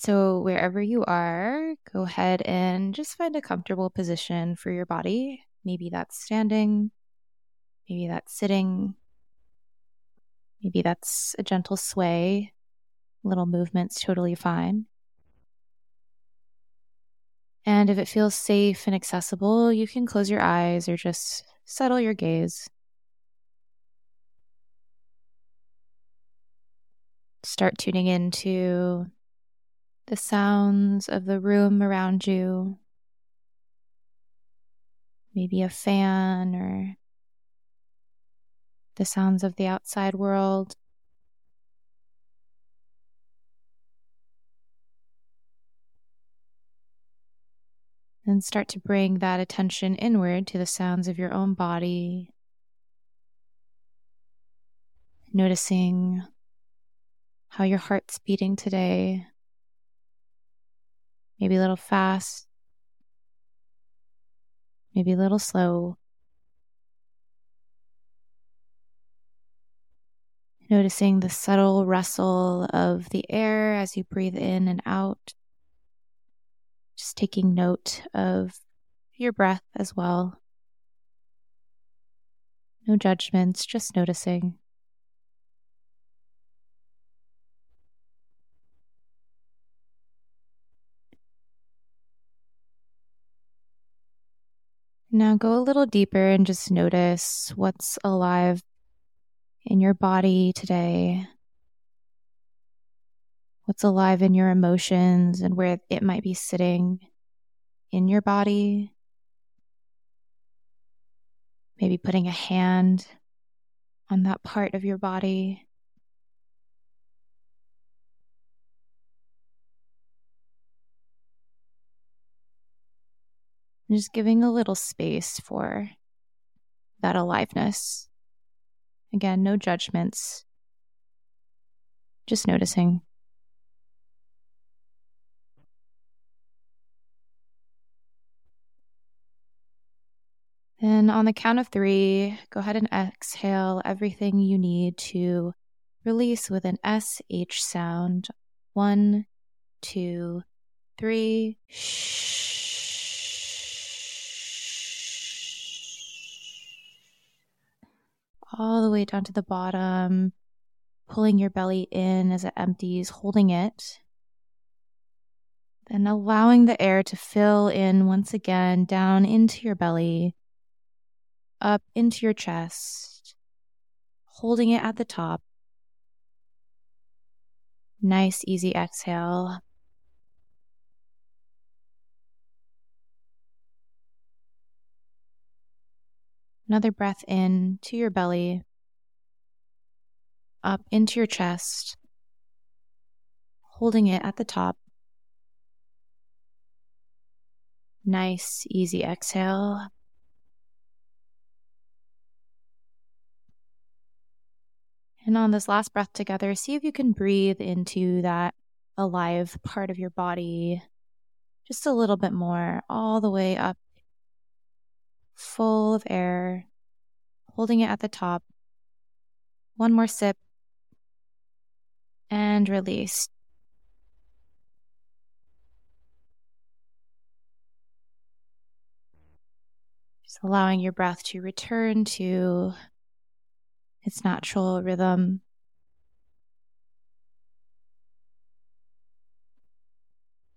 So, wherever you are, go ahead and just find a comfortable position for your body. Maybe that's standing, maybe that's sitting, maybe that's a gentle sway. Little movements, totally fine. And if it feels safe and accessible, you can close your eyes or just settle your gaze. Start tuning into the sounds of the room around you. Maybe a fan or the sounds of the outside world. And start to bring that attention inward to the sounds of your own body. Noticing how your heart's beating today. Maybe a little fast, maybe a little slow. Noticing the subtle rustle of the air as you breathe in and out. Just taking note of your breath as well. No judgments, just noticing. Now go a little deeper and just notice what's alive in your body today. What's alive in your emotions and where it might be sitting in your body. Maybe putting a hand on that part of your body. And just giving a little space for that aliveness. Again, no judgments, just noticing. Then on the count of three, go ahead and exhale everything you need to release with an SH sound. One, two, three. Shh. All the way down to the bottom, pulling your belly in as it empties, holding it. Then allowing the air to fill in once again down into your belly, up into your chest, holding it at the top. Nice, easy exhale. Another breath in to your belly, up into your chest, holding it at the top. Nice, easy exhale. And on this last breath together, see if you can breathe into that alive part of your body just a little bit more, all the way up full of air, holding it at the top. One more sip and release. Just allowing your breath to return to its natural rhythm.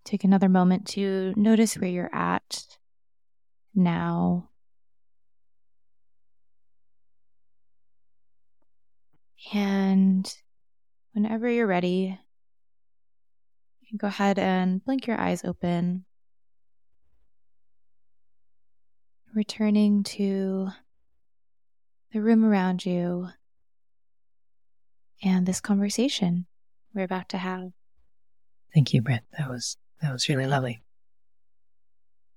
Take another moment to notice where you're at now. Whenever you're ready, you can go ahead and blink your eyes open, returning to the room around you and this conversation we're about to have. Thank you, Britt. That was that was really lovely.